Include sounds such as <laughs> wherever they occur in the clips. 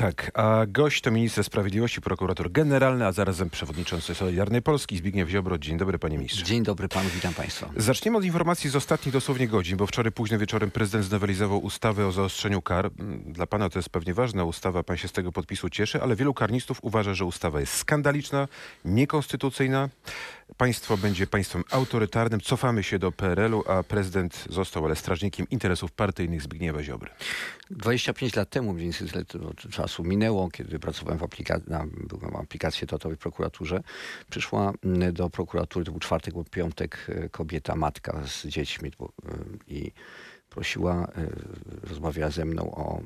Tak, a gość to minister sprawiedliwości, prokurator generalny, a zarazem przewodniczący Solidarnej Polski Zbigniew Ziobro. Dzień dobry panie ministrze. Dzień dobry panu, witam państwa. Zaczniemy od informacji z ostatnich dosłownie godzin, bo wczoraj późno wieczorem prezydent znowelizował ustawę o zaostrzeniu kar. Dla pana to jest pewnie ważna ustawa, pan się z tego podpisu cieszy, ale wielu karnistów uważa, że ustawa jest skandaliczna, niekonstytucyjna. Państwo będzie państwem autorytarnym, cofamy się do PRL-u, a prezydent został ale strażnikiem interesów partyjnych Zbigniewa Ziobry. 25 lat temu, mniej więcej tyle czasu minęło, kiedy pracowałem w, aplikacji, na, byłem aplikacji etotowej w prokuraturze. Przyszła mm, do prokuratury, to był czwartek lub piątek, e, kobieta, matka z dziećmi e, i prosiła, e, rozmawiała ze mną o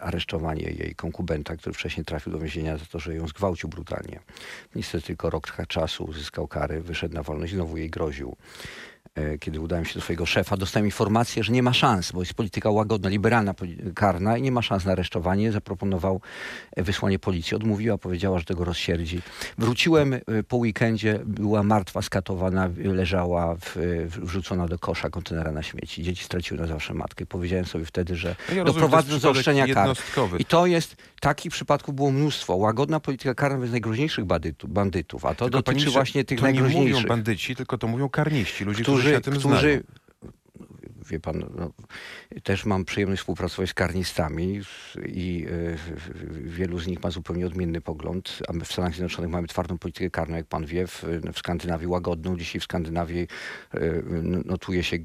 aresztowanie jej konkubenta, który wcześniej trafił do więzienia za to, że ją zgwałcił brutalnie. Niestety tylko rok czasu uzyskał kary, wyszedł na wolność, znowu jej groził. E, kiedy udałem się do swojego szefa, dostałem informację, że nie ma szans, bo jest polityka łagodna, liberalna, karna i nie ma szans na aresztowanie. Zaproponował e, wysłanie policji. Odmówiła, powiedziała, że tego rozsierdzi. Wróciłem e, po weekendzie, była martwa, skatowana, leżała w, wrzucona do kosza kontenera na śmieci. Dzieci straciły na zawsze matkę. Powiedziałem sobie wtedy, że no ja doprowadzę do zaostrzenia kar. I to jest, takich przypadków było mnóstwo. Łagodna polityka karna jest najgroźniejszych bandytów, bandytów a to tylko dotyczy właśnie tych to najgroźniejszych. nie mówią bandyci, tylko to mówią karniści, ludzie, którzy którzy, którzy, którzy wie pan, no, też mam przyjemność współpracować z karnistami i y, wielu z nich ma zupełnie odmienny pogląd, a my w Stanach Zjednoczonych mamy twardą politykę karną, jak pan wie, w, w Skandynawii łagodną. Dzisiaj w Skandynawii y, notuje się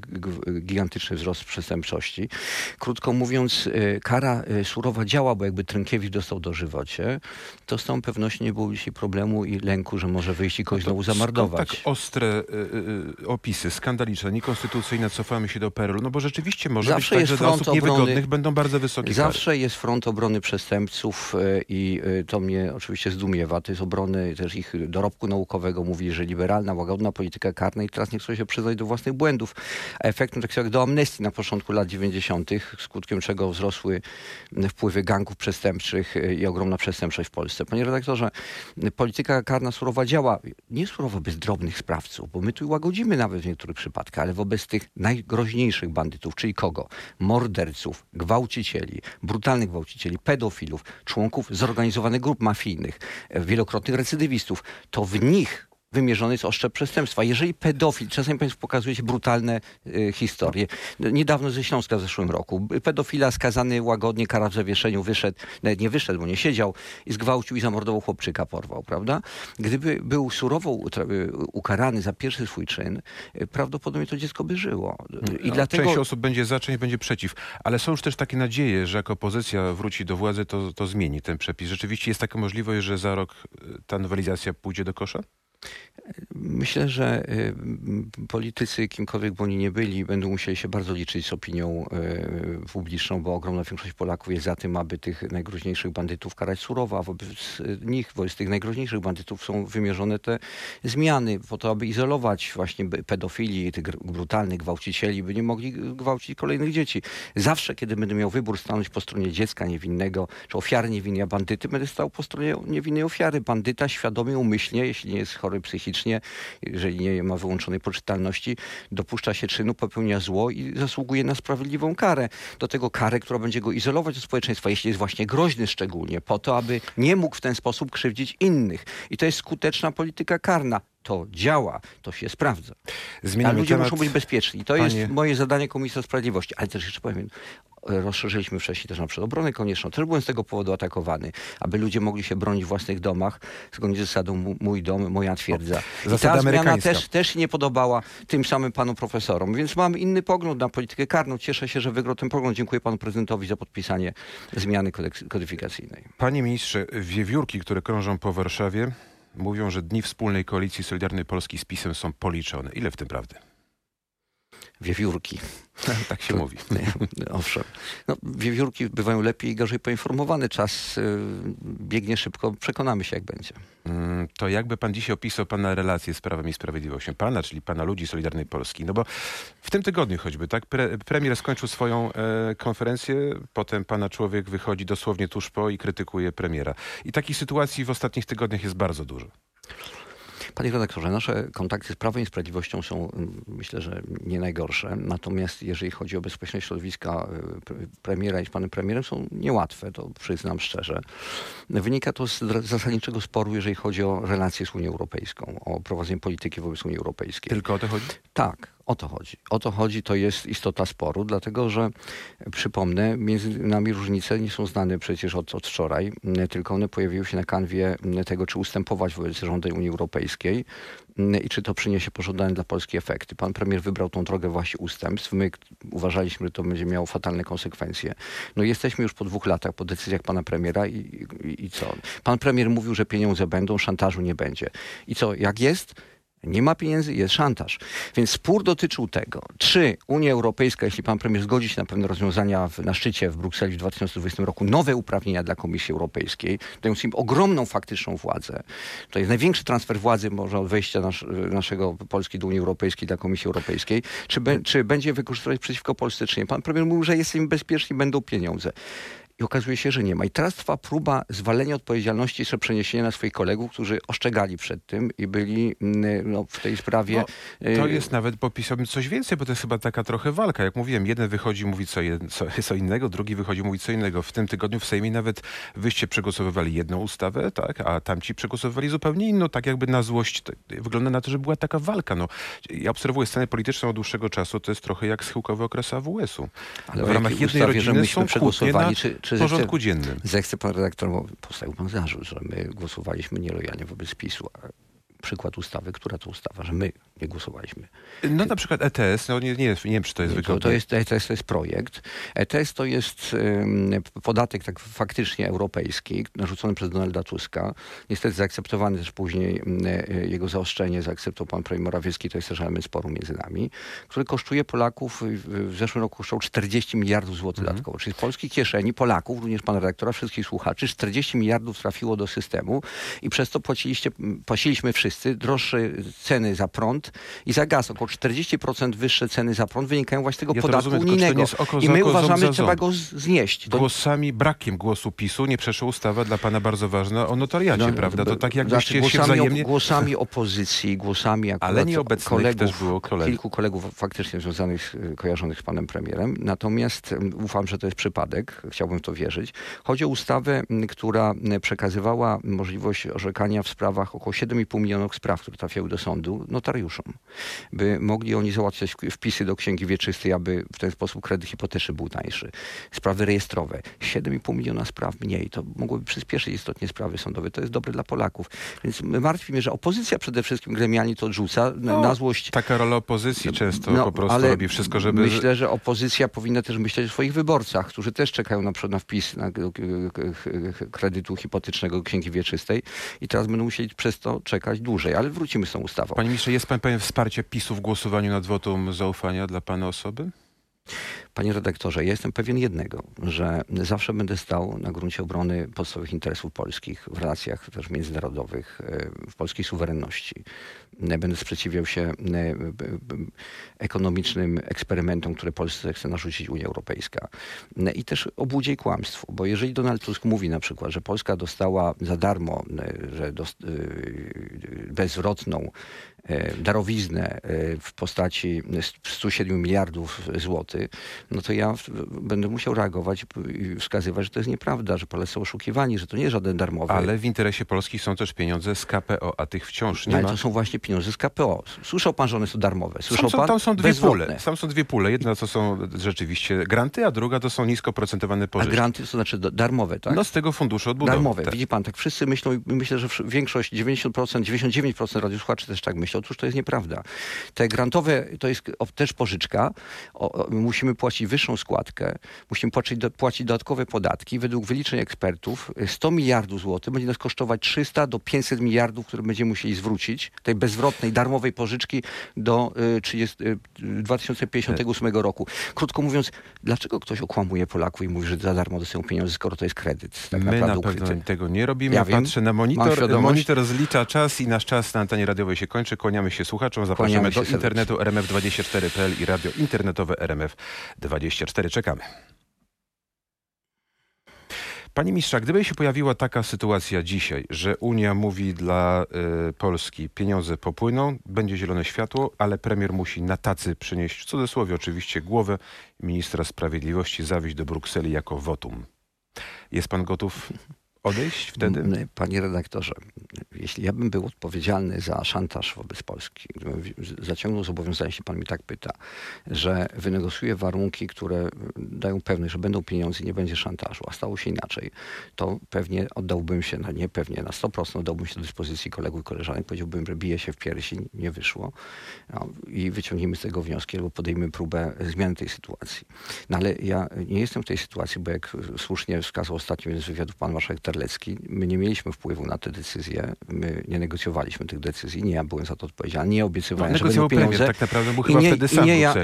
gigantyczny wzrost przestępczości. Krótko mówiąc, y, kara surowa działa, bo jakby Trynkiewicz dostał dożywocie, to z tą pewnością nie było dzisiaj problemu i lęku, że może wyjść i kogoś no znowu zamordować. Tak ostre opisy, skandaliczne, niekonstytucyjne, cofamy się do PRL no bo rzeczywiście może zawsze być tak, że dla osób obrony, niewygodnych będą bardzo wysokie Zawsze kary. jest front obrony przestępców e, i e, to mnie oczywiście zdumiewa. To jest obrony też ich dorobku naukowego. Mówi, że liberalna, łagodna polityka karna i teraz nie chcą się przyznać do własnych błędów. A efektem tak jak do amnestii na początku lat 90., skutkiem czego wzrosły wpływy gangów przestępczych e, i ogromna przestępczość w Polsce. Panie redaktorze, polityka karna surowa działa. Nie surowo bez drobnych sprawców, bo my tu łagodzimy nawet w niektórych przypadkach, ale wobec tych najgroźniejszych bandytów, czyli kogo? Morderców, gwałcicieli, brutalnych gwałcicieli, pedofilów, członków zorganizowanych grup mafijnych, wielokrotnych recydywistów. To w nich wymierzony jest oszczep przestępstwa. Jeżeli pedofil, czasami Państwo pokazujecie brutalne y, historie. Niedawno ze Śląska w zeszłym roku. Pedofila skazany łagodnie, kara w zawieszeniu, wyszedł, nawet nie wyszedł, bo nie siedział i zgwałcił i zamordował chłopczyka, porwał, prawda? Gdyby był surowo y, ukarany za pierwszy swój czyn, y, prawdopodobnie to dziecko by żyło. I no, dlatego... Część osób będzie za, część będzie przeciw. Ale są już też takie nadzieje, że jak opozycja wróci do władzy, to, to zmieni ten przepis. Rzeczywiście jest taka możliwość, że za rok ta nowelizacja pójdzie do kosza? Myślę, że y, politycy, kimkolwiek by oni nie byli, będą musieli się bardzo liczyć z opinią y, publiczną, bo ogromna większość Polaków jest za tym, aby tych najgroźniejszych bandytów karać surowo, a wobec nich, wobec tych najgroźniejszych bandytów są wymierzone te zmiany po to, aby izolować właśnie pedofili, tych brutalnych gwałcicieli, by nie mogli gwałcić kolejnych dzieci. Zawsze, kiedy będę miał wybór stanąć po stronie dziecka niewinnego, czy ofiary niewinnej, a bandyty, będę stał po stronie niewinnej ofiary. Bandyta świadomie, umyślnie, jeśli nie jest chory psychicznie, jeżeli nie ma wyłączonej poczytalności, dopuszcza się czynu, popełnia zło i zasługuje na sprawiedliwą karę. Do tego karę, która będzie go izolować od społeczeństwa, jeśli jest właśnie groźny szczególnie, po to, aby nie mógł w ten sposób krzywdzić innych. I to jest skuteczna polityka karna to działa, to się sprawdza. Zmieniamy A ludzie temat. muszą być bezpieczni. To Panie... jest moje zadanie Komisji Sprawiedliwości. Ale też jeszcze powiem, rozszerzyliśmy wcześniej też na przykład obronę konieczną. Też byłem z tego powodu atakowany, aby ludzie mogli się bronić w własnych domach, zgodnie z zasadą mój dom, moja twierdza. I ta zmiana też, też nie podobała tym samym panu profesorom. Więc mam inny pogląd na politykę karną. Cieszę się, że wygrał ten pogląd. Dziękuję panu prezydentowi za podpisanie zmiany kodyfikacyjnej. Panie ministrze, wiewiórki, które krążą po Warszawie, mówią, że dni wspólnej koalicji Solidarnej Polski z PiSem są policzone. Ile w tym prawdy? Wiewiórki. <laughs> tak się to, mówi. <laughs> Owszem. No, wiewiórki bywają lepiej i gorzej poinformowane. Czas y, biegnie szybko. Przekonamy się, jak będzie. Mm, to jakby pan dzisiaj opisał pana relacje z Prawem i Sprawiedliwością? Pana, czyli pana ludzi Solidarnej Polski. No bo w tym tygodniu choćby, tak? Pre, premier skończył swoją e, konferencję, potem pana człowiek wychodzi dosłownie tuż po i krytykuje premiera. I takich sytuacji w ostatnich tygodniach jest bardzo dużo. Panie redaktorze, nasze kontakty z Prawem i Sprawiedliwością są mm, myślę, że nie najgorsze. Natomiast jeżeli chodzi o bezpieczeństwo środowiska y, pre- premiera i z panem premierem są niełatwe, to przyznam szczerze. Wynika to z zasadniczego sporu, jeżeli chodzi o relacje z Unią Europejską, o prowadzenie polityki wobec Unii Europejskiej. Tylko o to chodzi? Tak, o to chodzi. O to chodzi, to jest istota sporu, dlatego że e, przypomnę, między nami różnice nie są znane przecież od, od wczoraj, m, tylko one pojawiły się na kanwie m, tego, czy ustępować wobec żądań Unii Europejskiej m, i czy to przyniesie pożądane dla Polski efekty. Pan premier wybrał tą drogę właśnie ustępstw. My uważaliśmy, że to będzie miało fatalne konsekwencje. No jesteśmy już po dwóch latach po decyzjach pana premiera i, i, i co? Pan premier mówił, że pieniądze będą, szantażu nie będzie. I co, jak jest? Nie ma pieniędzy, jest szantaż. Więc spór dotyczył tego, czy Unia Europejska, jeśli pan premier zgodzi się na pewne rozwiązania w, na szczycie w Brukseli w 2020 roku, nowe uprawnienia dla Komisji Europejskiej, dając im ogromną faktyczną władzę. To jest największy transfer władzy może od wejścia nasz, naszego Polski do Unii Europejskiej dla Komisji Europejskiej. Czy, be, czy będzie wykorzystywać przeciwko Polsce, czy nie? Pan premier mówił, że jesteśmy bezpieczni, będą pieniądze. I okazuje się, że nie ma. I teraz trwa próba zwalenia odpowiedzialności, jeszcze przeniesienia na swoich kolegów, którzy oszczegali przed tym i byli mm, no, w tej sprawie. No, to y, jest nawet, popisałbym coś więcej, bo to jest chyba taka trochę walka. Jak mówiłem, jeden wychodzi mówi co, jed, co, co innego, drugi wychodzi mówi co innego. W tym tygodniu w Sejmie nawet wyście przegłosowywali jedną ustawę, tak, a tamci przegłosowywali zupełnie inną, tak jakby na złość. To, wygląda na to, że była taka walka. No, ja obserwuję scenę polityczną od dłuższego czasu, to jest trochę jak schyłkowy okres AWS-u. Ale w ramach jednej ustawie, że myśmy są przegłosowali, na czy- czy porządku zechce- dziennym. Zechce pan redaktor, postawił pan zarzut, że my głosowaliśmy nielojalnie wobec PiSu. Przykład ustawy, która to ustawa, że my nie głosowaliśmy. No na przykład ETS, no nie, nie, nie wiem, czy to jest To, wygodne. to jest ETS to jest projekt. ETS to jest podatek tak faktycznie europejski, narzucony przez Donalda Tuska. Niestety zaakceptowany też później y, jego zaostrzenie, zaakceptował pan premier Morawiecki, to jest też element sporu między nami, który kosztuje Polaków, w, zeszłym roku kosztował 40 miliardów złotych dodatkowo. Czyli z polskiej kieszeni Polaków, również pana redaktora, wszystkich słuchaczy, 40 miliardów trafiło do systemu i przez to płaciliście, płaciliśmy wszyscy droższe ceny za prąd i za gaz. Około 40% wyższe ceny za prąd wynikają właśnie z tego Ja podatku rozumiem, unijnego. I my uważamy, że trzeba go znieść. To- Głosami, brakiem głosu PiSu nie przeszła ustawa dla pana bardzo ważna o notariacie, prawda? To tak jakbyście znaczy, się głosami, wzajemnie... głosami opozycji, głosami akurat Ale nieobecnych kolegów, też było kolegów. kilku kolegów faktycznie związanych, y, kojarzonych z panem premierem. Natomiast y, ufam, że to jest przypadek. Chciałbym w to wierzyć. Chodzi o ustawę, y, która przekazywała możliwość orzekania w sprawach około 7,5 milionów spraw, które trafiały do sądu, notariuszom. By mogli oni załatwiać wpisy do księgi wieczystej, aby w ten sposób kredyt hipoteczny był tańszy. Sprawy rejestrowe. 7,5 miliona spraw mniej. To mogłoby przyspieszyć istotnie sprawy sądowe. To jest dobre dla Polaków. Więc martwi mnie, że opozycja przede wszystkim gremialnie to odrzuca na, No, na złość Taka rola opozycji często no, po prostu robi wszystko, żeby... Myślę, że opozycja powinna też myśleć o swoich wyborcach, którzy też czekają na przykład na wpis na, kredytu hipotecznego księgi wieczystej i teraz będą musieli przez to czekać dłużej. Ale wrócimy z tą ustawą. Panie ministrze, jest pan pewien wsparcia PiSu w głosowaniu nad wotum zaufania dla pana osoby? Panie redaktorze, ja jestem pewien jednego, że zawsze będę stał na gruncie obrony podstawowych interesów polskich w relacjach też międzynarodowych, e, w polskiej suwerenności. E, Będę sprzeciwiał się e, ekonomicznym eksperymentom, które Polsce chce narzucić Unia Europejska. I też obłudzie i kłamstwu, bo jeżeli Donald Tusk mówi na przykład, że Polska dostała za darmo, że dost, bezwrotną darowiznę w postaci 107 miliardów złotych, no to ja będę musiał reagować i wskazywać, że to jest nieprawda, że Polacy są oszukiwani, że to nie jest żaden darmowy. Ale w interesie Polski są też pieniądze z KPO, a tych wciąż nie Ale ma. to są właśnie pieniądze z KPO. Słyszał pan, że one są darmowe. Słyszał są, pan? tam są dwie pule. Tam są dwie pule. Jedna to są rzeczywiście granty, a druga to są nisko procentowane A pożyczki. granty to znaczy darmowe, tak? No z tego funduszu odbudowy. Darmowe. Tak. Widzi pan, tak wszyscy myślą i myślę, że większość, 90%, 99% radiosłuchaczy też tak myślą. Otóż to jest nieprawda. Te grantowe to jest też pożyczka. O, o, musimy płacić wyższą składkę, musimy płacić, do, płacić dodatkowe podatki. Według wyliczeń ekspertów y, 100 miliardów złotych będzie nas kosztować 300 do 500 miliardów, które będziemy musieli zwrócić, tej bezwrotnej, darmowej pożyczki do y, 30, y, 2058 roku. Krótko mówiąc, dlaczego ktoś okłamuje Polaków i mówi, że za darmo dostają pieniądze, skoro to jest kredyt tak My na ukryty? pewno tego nie robimy. Ja wiem, Patrzę na mam monitor. Monitor zlicza czas i nasz czas na antenie radiowej się kończy. Kłaniamy się słuchaczom. Zapraszamy Kłaniamy do internetu rmf24.pl i radio internetowe RMF24. Czekamy. Panie mistrza, gdyby się pojawiła taka sytuacja dzisiaj, że Unia mówi dla y, Polski pieniądze popłyną, będzie zielone światło, ale premier musi na tacy przynieść, w cudzysłowie oczywiście, głowę ministra sprawiedliwości, zawieźć do Brukseli jako wotum. Jest pan gotów odejść wtedy? Panie redaktorze, jeśli ja bym był odpowiedzialny za szantaż wobec Polski, gdybym zaciągnął zobowiązanie, jeśli pan mi tak pyta, że wynegocjuję warunki, które dają pewność, że będą pieniądze i nie będzie szantażu, a stało się inaczej, to pewnie oddałbym się, no nie pewnie, na 100% oddałbym się do dyspozycji kolegów i koleżanek, powiedziałbym, że bije się w piersi, nie wyszło no, i wyciągnijmy z tego wnioski albo podejmmy próbę zmiany tej sytuacji. No ale ja nie jestem w tej sytuacji, bo jak słusznie wskazał ostatnio z wywiadów pan marszałek Terlecki, my nie mieliśmy wpływu na te decyzje, my nie negocjowaliśmy tych decyzji, nie ja byłem za to odpowiedzialny, nie No, obiecywałem, że będą negocjował premier, pieniądze. tak naprawdę był I chyba nie- wtedy sam nie ja-.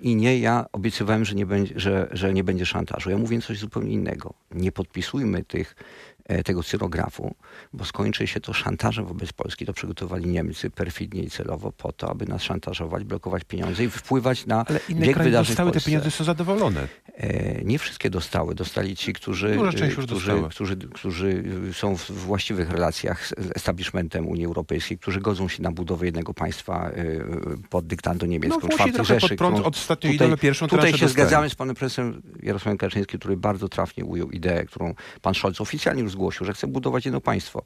I nie ja obiecywałem, że nie będzie, że, że nie będzie szantażu. Ja mówię coś zupełnie innego. Nie podpisujmy tych, tego cyrografu, bo skończy się to szantażem wobec Polski. To przygotowali Niemcy perfidnie i celowo po to, aby nas szantażować, blokować pieniądze i wpływać na Ale inne bieg kraje wydarzeń dostały te pieniądze, są zadowolone. E, Nie wszystkie dostały. Dostali ci, którzy, już którzy, którzy, którzy są w właściwych relacjach z establishmentem Unii Europejskiej, którzy godzą się na budowę jednego państwa e, pod dyktando No, niemiecką, czwartej trochę Rzeszy. pod prąd ostatnio tutaj- pierwszą Tutaj się dostali. zgadzamy z panem prezesem Jarosławem Kaczyńskim, który bardzo trafnie ujął ideę, którą pan Scholz oficjalnie już zgłosił, że chce budować jedno państwo.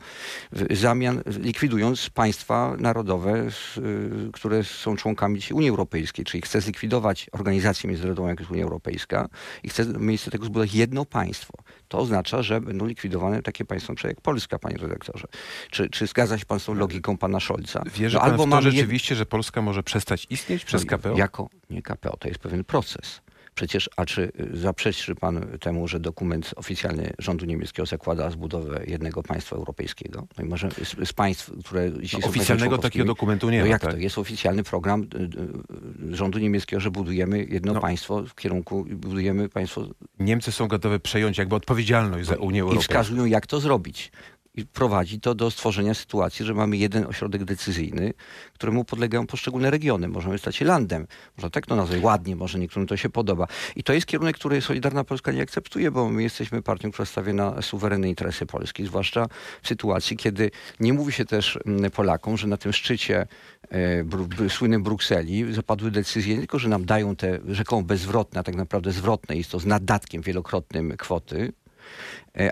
W zamian likwidując państwa narodowe, y, które są członkami Unii Europejskiej, czyli chce zlikwidować organizację międzynarodową, jak jest Unia Europejska i chce w miejsce tego zbudować jedno państwo. To oznacza, że będą likwidowane takie państwa jak Polska, panie redaktorze. Czy, czy zgadza się pan z tą logiką pana Scholza? Wierzy No, pan w to mamy jed- rzeczywiście, że Polska może przestać istnieć przez no, KPO? Jako, nie KPO, to jest pewien proces. Przecież, a czy y, zaprzeczy pan temu, że dokument oficjalny rządu niemieckiego zakłada zbudowę jednego państwa europejskiego? No i może z, z państw, które dzisiaj No, oficjalnego takiego dokumentu nie no ma. jak tak? to? Jest oficjalny program y, y, rządu niemieckiego, że budujemy jedno No. państwo w kierunku, budujemy państwo Niemcy są gotowe przejąć jakby odpowiedzialność za Unię i Europejską. wskazują, jak to zrobić. I prowadzi to do stworzenia sytuacji, że mamy jeden ośrodek decyzyjny, któremu podlegają poszczególne regiony. Możemy stać się landem. Można tak to nazwać ładnie, może niektórym to się podoba. I to jest kierunek, który Solidarna Polska nie akceptuje, bo my jesteśmy partią, która stawia na suwerenne interesy Polski, zwłaszcza w sytuacji, kiedy nie mówi się też mm, Polakom, że na tym szczycie e, słynnym Brukseli zapadły decyzje, nie tylko, że nam dają te rzekomo bezwrotne, a tak naprawdę zwrotne, jest to z nadatkiem wielokrotnym kwoty,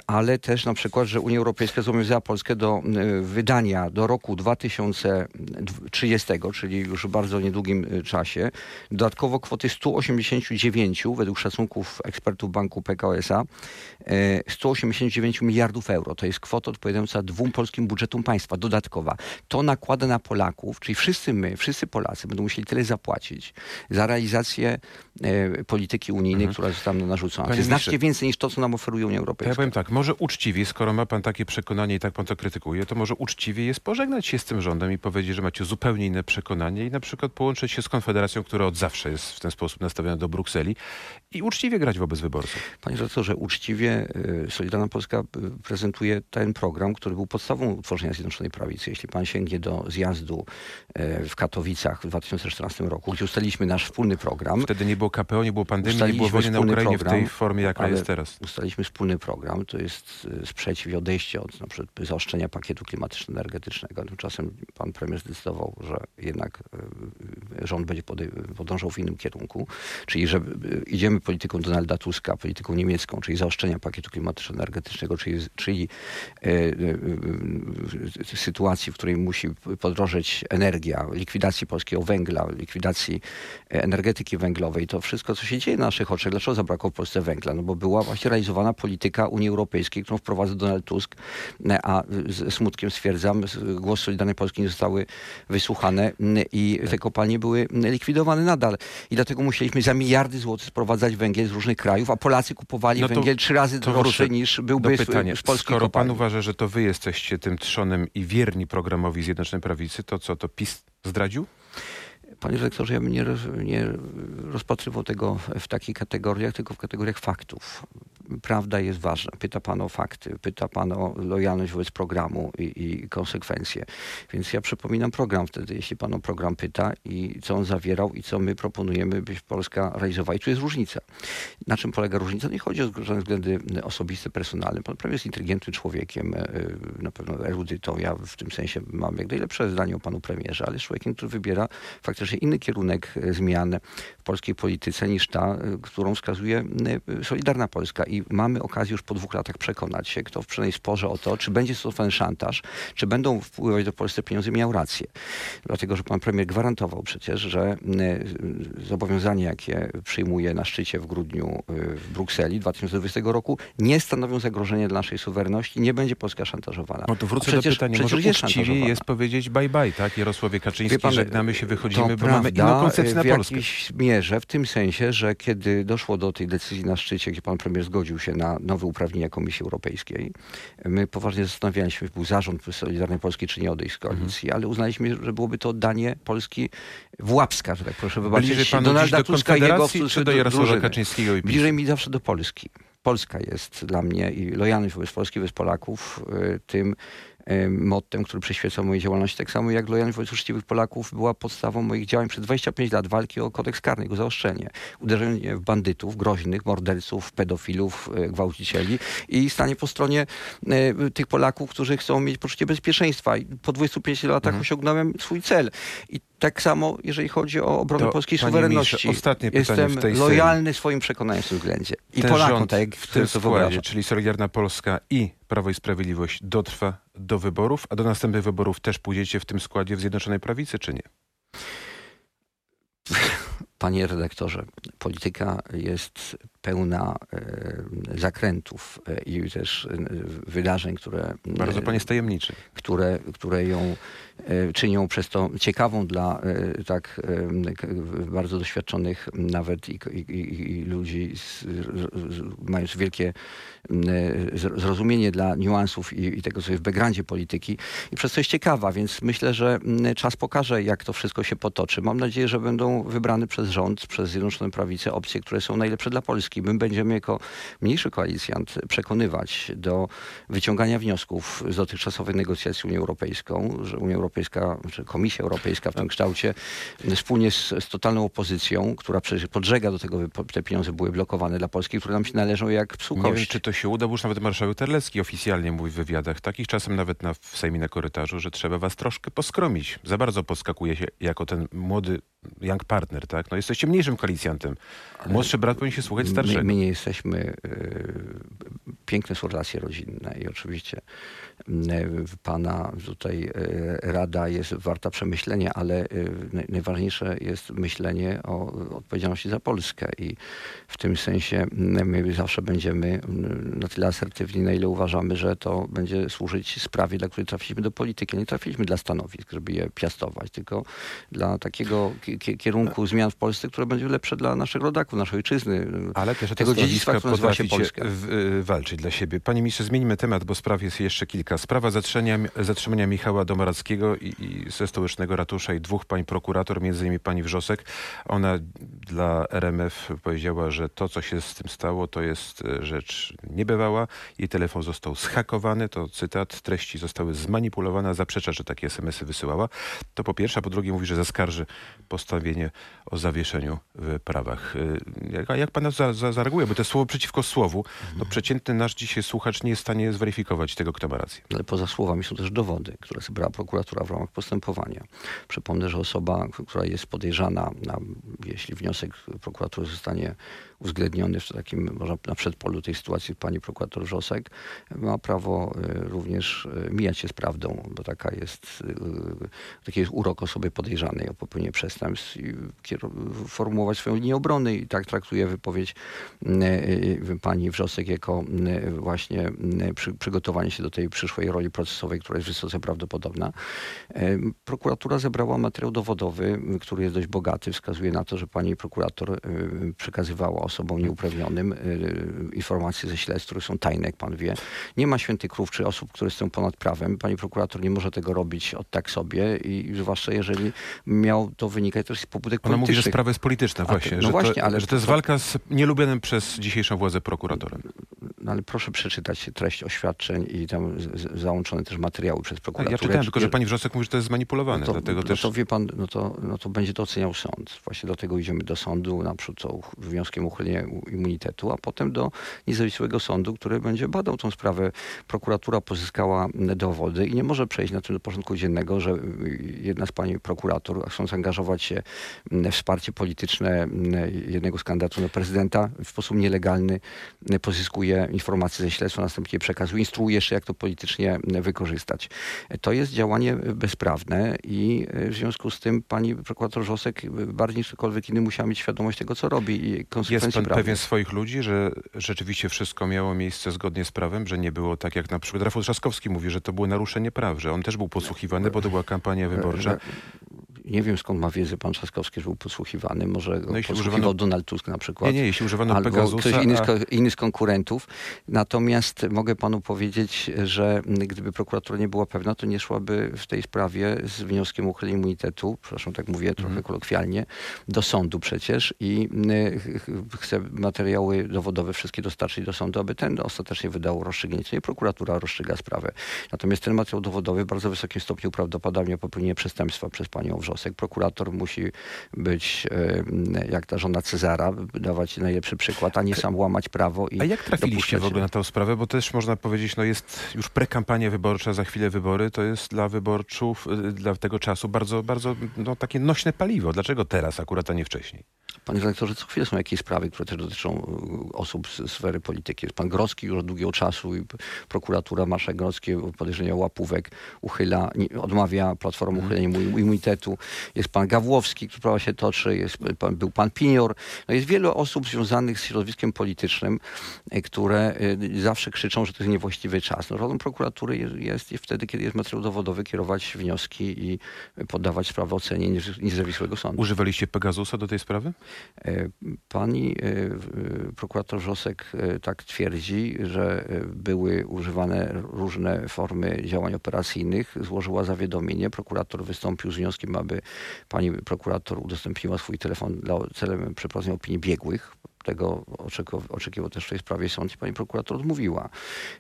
ale też na przykład, że Unia Europejska zobowiązała Polskę do e, wydania do roku 2030, czyli już w bardzo niedługim e, czasie, dodatkowo kwoty 189, według szacunków ekspertów banku PKO SA, e, 189 miliardów euro. To jest kwota odpowiadająca dwóm polskim budżetom państwa, dodatkowa. To nakłada na Polaków, czyli wszyscy my, wszyscy Polacy będą musieli tyle zapłacić za realizację e, polityki unijnej, która została nam narzucona. To jest znacznie więcej niż to, co nam oferuje Unia To ja powiem tak, może uczciwie, skoro ma pan takie przekonanie i tak pan to krytykuje, to może uczciwie jest pożegnać się z tym rządem i powiedzieć, że macie zupełnie inne przekonanie i na przykład połączyć się z Konfederacją, która od zawsze jest w ten sposób nastawiona do Brukseli i uczciwie grać wobec wyborców. Panie redaktorze, uczciwie y, Solidarna Polska y, prezentuje ten program, który był podstawą utworzenia Zjednoczonej Prawicy. Jeśli pan sięgnie do zjazdu y, w Katowicach w 2014 roku, gdzie ustaliliśmy nasz wspólny program, Wtedy nie było KPO, nie było pandemii, nie było wojny na Ukrainie w program, tej formie, jaka jest teraz. Ustaliliśmy wspólny program, to jest y, sprzeciw i odejście od na przykład zaostrzenia pakietu klimatyczno-energetycznego. Tymczasem pan premier zdecydował, że jednak y, rząd będzie podążał w innym kierunku, czyli że y, idziemy polityką Donalda Tuska, polityką niemiecką, czyli zaostrzenia pakietu klimatyczno-energetycznego, czyli, czyli sytuacji, w której musi podrożeć energia, likwidacji polskiego węgla, likwidacji energetyki węglowej, to wszystko, co się dzieje na naszych oczach. Dlaczego zabrakło w Polsce węgla? No bo była właśnie realizowana polityka Unii Europejskiej, którą wprowadził Donald Tusk, a z smutkiem stwierdzam, głos Solidarnej Polski nie zostały wysłuchane m, i te kopalnie były likwidowane nadal. I dlatego musieliśmy za miliardy złotych sprowadzać węgiel z różnych krajów, a Polacy kupowali No węgiel trzy razy droższy niż byłby z, pytania, z polskiej skoro pan kopalni. uważa, że to wy jesteście tym trzonem i wierni programowi Zjednoczonej Prawicy, to co, to PiS zdradził? Panie dyrektorze, ja bym nie, nie rozpatrywał tego w takich kategoriach, tylko w kategoriach faktów. Prawda jest ważna. Pyta pan o fakty, pyta pan o lojalność wobec programu i, i konsekwencje. Więc ja przypominam program wtedy, jeśli pan o program pyta i co on zawierał i co my proponujemy, byś Polska realizowała. I tu jest różnica. Na czym polega różnica? Nie chodzi o żadne względy osobiste, personalne. Pan premier jest inteligentnym człowiekiem, e, na pewno erudytą. Ja w tym sensie mam jak najlepsze zdanie o panu premierze, ale człowiekiem, który wybiera faktycznie inny kierunek e, zmian w polskiej polityce niż ta, e, którą wskazuje Solidarna Polska. I mamy okazję już po dwóch latach przekonać się, kto w przynajmniej sporze o to, czy będzie stosowany szantaż, czy będą wpływać do Polski pieniądze, miał rację. Dlatego, że pan premier gwarantował przecież, że zobowiązania, jakie przyjmuje na szczycie w grudniu w Brukseli 2020 roku, nie stanowią zagrożenia dla naszej suwerenności, nie będzie Polska szantażowana. No to wrócę przecież, do pytania, może jest uczciwie jest powiedzieć bye bye, tak? Jarosławie Kaczyński, pan, żegnamy się, wychodzimy, prawda, mamy inną koncepcję na Polskę. w jakiejś mierze, w tym sensie, że kiedy doszło do tej decyzji na szczycie, gdzie pan premier zgodził się na nowe uprawnienia Komisji Europejskiej, my poważnie zastanawialiśmy, był zarząd Solidarnej Polski, czy nie odejść z koalicji, mhm. ale uznaliśmy, że byłoby to oddanie Polski w łapska, że tak proszę wybaczyć, Donalda do Tuska i jego czy do Jarosława Kaczyńskiego i Bliżej mi zawsze do Polski. Polska jest dla mnie i lojalność wobec Polski, wobec Polaków y, tym mottem, który przyświecał mojej działalności, tak samo jak lojalność wobec uczciwych Polaków była podstawą moich działań przez 25 lat walki o kodeks karny, jego zaostrzenie. Uderzenie w bandytów, groźnych, morderców, pedofilów, y, gwałcicieli i stanie po stronie tych Polaków, którzy chcą mieć poczucie bezpieczeństwa. I po 25 latach mhm. osiągnąłem swój cel. I tak samo, jeżeli chodzi o obronę to, polskiej suwerenności. ostatnie Jestem w tej lojalny serii. swoim przekonaniom w tym względzie. I Ten Polakom, tak jak w tym składzie, czyli Solidarna Polska i Prawo i Sprawiedliwość dotrwa do wyborów, a do następnych wyborów też pójdziecie w tym składzie w Zjednoczonej Prawicy, czy nie? Panie redaktorze, polityka jest pełna e, zakrętów e, i też e, wydarzeń, które... Bardzo pan jest tajemniczy. Które, które ją czynią przez to ciekawą dla tak bardzo doświadczonych nawet i, i, i ludzi z, z, mając wielkie zrozumienie dla niuansów i, i, tego, co jest w backgroundzie polityki. I przez to jest ciekawa, więc myślę, że czas pokaże, jak to wszystko się potoczy. Mam nadzieję, że będą wybrane przez rząd, przez Zjednoczoną Prawicę opcje, które są najlepsze dla Polski. My będziemy jako mniejszy koalicjant przekonywać do wyciągania wniosków z dotychczasowej negocjacji z Unią Europejską, że Unia Europejska, czy Komisja Europejska w tym kształcie wspólnie z, z totalną opozycją, która przecież podżega do tego, by te pieniądze były blokowane dla Polski, które nam się należą jak psu Nie wiem, czy to się uda, bo już nawet marszałek Terlecki oficjalnie mówi w wywiadach takich, czasem nawet na, w Sejmie na korytarzu, że trzeba was troszkę poskromić. Za bardzo podskakuje się jako ten młody young partner, tak? No jesteście mniejszym koalicjantem. Młodszy brat powinien się słuchać starszego. My, my nie jesteśmy... Y, piękne są relacje rodzinne i oczywiście pana tutaj e, rada jest warta przemyślenia, ale e, najważniejsze jest myślenie o odpowiedzialności za Polskę i w tym sensie my zawsze będziemy na tyle asertywni, na ile uważamy, że to będzie służyć sprawie, dla której trafiliśmy do polityki. Nie trafiliśmy dla stanowisk, żeby je piastować, tylko dla takiego kierunku zmian w Polsce, które będzie lepsze dla naszych rodaków, naszej ojczyzny. Ale też tego dziedzictwa, które nazywa się Polska. walczyć dla siebie. Panie ministrze, zmienimy temat, bo spraw jest jeszcze kilka Sprawa zatrzymania, zatrzymania Michała Domorackiego i, i ze stołecznego ratusza i dwóch pań prokurator, między innymi pani Wrzosek. Ona dla RMF powiedziała, że to, co się z tym stało, to jest e, rzecz niebywała. Jej telefon został schakowany, to cytat, treści zostały zmanipulowane, zaprzecza, że takie smsy wysyłała. To po pierwsze, a po drugie mówi, że zaskarży postawienie o zawieszeniu w prawach. E, jak, jak pan za, za, zareaguje? Bo to słowo przeciwko słowu, no przeciętny nasz dzisiaj słuchacz nie jest w stanie zweryfikować tego, kto ma rację. Ale poza słowami są też dowody, które zebrała prokuratura w ramach postępowania. Przypomnę, że osoba, która jest podejrzana, na, jeśli wniosek prokuratury zostanie uwzględniony w takim, może na przedpolu tej sytuacji pani prokurator Wrzosek, ma prawo y, również y, mijać się z prawdą, bo taka jest, y, taki jest urok osoby podejrzanej o popełnienie przestępstw i formułować swoją linię obrony i tak traktuję wypowiedź pani Wrzosek jako właśnie przy, przygotowanie się do tej przyszłej roli procesowej, która jest wysoce prawdopodobna. Prokuratura zebrała materiał dowodowy, który jest dość bogaty. Wskazuje na to, że pani prokurator przekazywała osobom nieuprawnionym informacje ze śledztw, które są tajne, jak pan wie. Nie ma świętych krów czy osób, które są ponad prawem. Pani prokurator nie może tego robić od tak sobie i zwłaszcza jeżeli miał to wynikać też z pobudek Ona politycznych. mówi, że sprawa jest polityczna, właśnie. no że, właśnie, to, ale że to jest walka z nielubianym przez dzisiejszą władzę prokuratorem. No, ale proszę przeczytać treść oświadczeń i tam załączone też materiały przez Tak, prokuraturę. ja czytałem, tylko że pani Wrzosek mówi, że to jest zmanipulowane, to, dlatego no też... to wie pan, no to, no to będzie to oceniał sąd. Właśnie do tego idziemy do sądu, naprzód to uch- wnioskiem o uchylenie u- immunitetu, a potem do niezawisłego sądu, który będzie badał tą sprawę. Prokuratura pozyskała dowody i nie może przejść na tym do porządku dziennego, że y, jedna z pani prokurator, chcąc angażować się mm, w wsparcie polityczne mm, jednego z kandydatów na prezydenta w sposób nielegalny mm, pozyskuje informacje ze śledztwa, następnie przekazuje, instruuje jeszcze, jak to politycznie wykorzystać. To jest działanie bezprawne i y, w związku z tym pani prokurator Żosek y, bardziej niż ktokolwiek inny musiała mieć świadomość tego, co robi i Jest konsekwencji pan prawnych. pewien swoich ludzi, że rzeczywiście wszystko miało miejsce zgodnie z prawem, że nie było tak jak na przykład Rafał Trzaskowski mówi, że to było naruszenie praw, że on też był podsłuchiwany, bo to była kampania wyborcza. Nie wiem skąd ma wiedzę pan Trzaskowski, że był podsłuchiwany. Może go No podsłuchiwał używano- Donald Tusk na przykład. Nie, nie, jeśli używano albo Pegasusa, ktoś inny z, a- inny z konkurentów. Natomiast mogę panu powiedzieć, że gdyby prokuratura nie była pewna, to nie szłaby w tej sprawie z wnioskiem o uchylenie immunitetu, przepraszam, tak mówię trochę Mhm. kolokwialnie, do sądu przecież i m, ch- ch- chce materiały dowodowe wszystkie dostarczyć do sądu, aby ten ostatecznie wydał rozstrzygnięcie. Nie prokuratura rozstrzyga sprawę. Natomiast ten materiał dowodowy w bardzo wysokim stopniu prawdopodobnie popełnienie przestępstwa przez panią Wrzosek. Prokurator musi być e, jak ta żona Cezara, dawać najlepszy przykład, a nie sam łamać prawo i A jak trafiliście w ogóle na tę sprawę? Bo też można powiedzieć, no jest już prekampania wyborcza, za chwilę wybory, to jest dla wyborców, y, dla tego czasu bardzo, bardzo no, takie nośne paliwo. Dlaczego teraz akurat, a nie wcześniej? Panie redaktorze, co chwilę są jakieś sprawy, które też dotyczą y, osób z sfery polityki. Jest pan Grodzki już od długiego czasu i prokuratura Marszałek Grodzki podejrzenia łapówek uchyla, odmawia Platformą Mhm. uchylenia immu- immunitetu. Jest pan Gawłowski, która sprawa się toczy, jest, pan, był pan Pinior. No jest wiele osób związanych z środowiskiem politycznym, y, które y, zawsze krzyczą, że to jest niewłaściwy czas. No, rolą prokuratury jest, jest, jest wtedy, kiedy jest materiał dowodowy, kierować wnioski i poddawać sprawę ocenie niez- niezawisłego sądu. Używaliście Pegasusa do tej sprawy? E, Pani e, w- prokurator Wrzosek e, tak twierdzi, że e, były używane różne formy działań operacyjnych. Złożyła zawiadomienie. Prokurator wystąpił z wnioskiem, aby pani prokurator udostępniła swój telefon dla, celem przeprowadzenia opinii biegłych. Tego oczekiwał, też w tej sprawie sąd i pani prokurator odmówiła.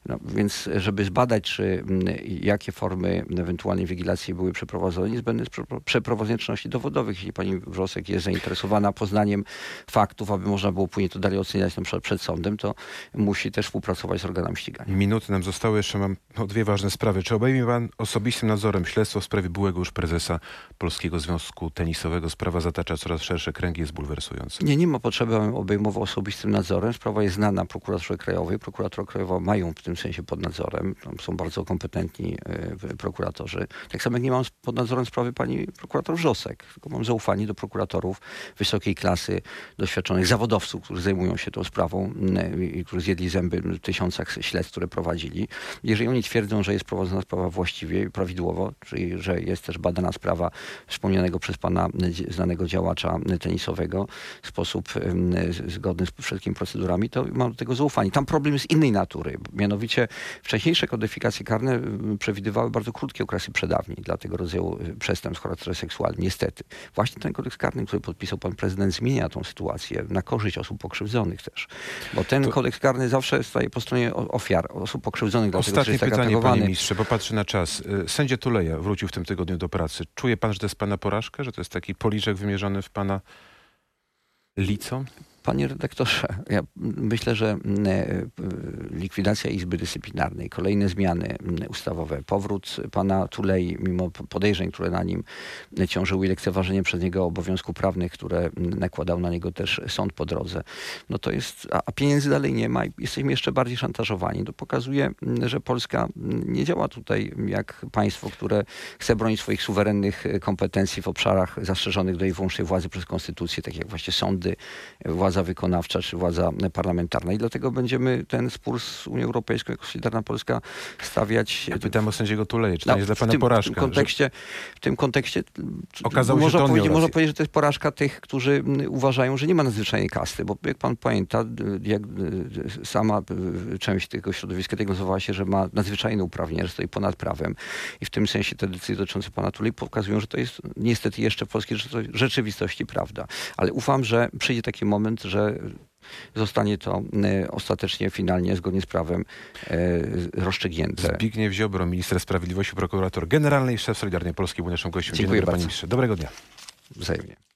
No, więc żeby zbadać, czy jakie formy ewentualnej wigilacji były przeprowadzone, niezbędne jest przepro- przeprowadzenie czynności dowodowych. Jeśli pani Wrzosek jest zainteresowana poznaniem faktów, aby można było później to dalej oceniać na przykład przed sądem, to musi też współpracować z organami ścigania. Minuty nam zostały, jeszcze mam no, dwie ważne sprawy. Czy obejmie pan osobistym nadzorem śledztwo w sprawie byłego już prezesa Polskiego Związku Tenisowego? Sprawa zatacza coraz szersze kręgi, jest bulwersująca. Nie, nie ma potrzeby, abym obejmował osobistym nadzorem. Sprawa jest znana prokuraturze krajowej. Prokuratura krajowa mają w tym sensie pod nadzorem. Tam są bardzo kompetentni e, prokuratorzy. Tak samo jak nie mam pod nadzorem sprawy pani prokurator Wrzosek. Tylko mam zaufanie do prokuratorów wysokiej klasy, doświadczonych zawodowców, którzy zajmują się tą sprawą i którzy zjedli zęby w tysiącach śledztw, które prowadzili. Jeżeli oni twierdzą, że jest prowadzona sprawa właściwie i prawidłowo, czyli że jest też badana sprawa wspomnianego przez pana znanego działacza tenisowego sposób z- zgodny z wszelkimi procedurami, to mam do tego zaufanie. Tam problem jest innej natury. Mianowicie wcześniejsze kodyfikacje karne em, przewidywały bardzo krótkie okresy przedawnień dla tego rodzaju e, przestępstw o charakterze seksualnym. Niestety. Właśnie ten kodeks karny, który podpisał pan prezydent, zmienia tą sytuację na korzyść osób pokrzywdzonych też. Bo ten To- kodeks karny zawsze staje po stronie ofiar, osób pokrzywdzonych, dlatego Ostatnie tak pytanie, panie ministrze, bo patrzę na czas. Y, Sędzia Tuleja wrócił w tym tygodniu do pracy. Czuje pan, że to jest pana porażka? Że to jest taki policzek wymierzony w pana lico? Panie redaktorze, ja myślę, że mm, e, likwidacja Izby Dyscyplinarnej, kolejne zmiany mm, ustawowe, powrót pana Tulei, mimo podejrzeń, które na nim ciążyły i lekceważenie przez niego obowiązków prawnych, które mm, nakładał na niego też sąd po drodze, no to jest, a pieniędzy dalej nie ma i jesteśmy jeszcze bardziej szantażowani. To pokazuje, że Polska nie działa tutaj jak państwo, które chce bronić swoich suwerennych e, kompetencji w obszarach zastrzeżonych do jej wyłącznej władzy przez konstytucję, tak jak właśnie sądy, władza wykonawcza czy władza parlamentarna. I dlatego będziemy ten spór z Unią Europejską jako Solidarna Polska stawiać Ja pytam o sędziego Tuleje, czy to no, jest dla w pana tym, porażka? W tym kontekście, w tym kontekście Okazało się, można, że miał powiedzieć, można powiedzieć, że to jest porażka tych, którzy uważają, że nie ma nadzwyczajnej kasty, bo jak pan pamięta, jak sama część tego środowiska diagnozowała się, że ma nadzwyczajne uprawnienia, że stoi ponad prawem i w tym sensie te decyzje dotyczące pana Tulei pokazują, że to jest niestety jeszcze w polskiej rzeczy- rzeczywistości prawda. Ale ufam, że przyjdzie taki moment, że zostanie to y, ostatecznie, finalnie, zgodnie z prawem y, rozstrzygnięte. Zbigniew Ziobro, minister sprawiedliwości, prokurator generalny i szef Solidarnej Polskiej był naszym gościem. Dzień Dziękuję dobry, panie bardzo. ministrze. Dobrego dnia. Wzajemnie.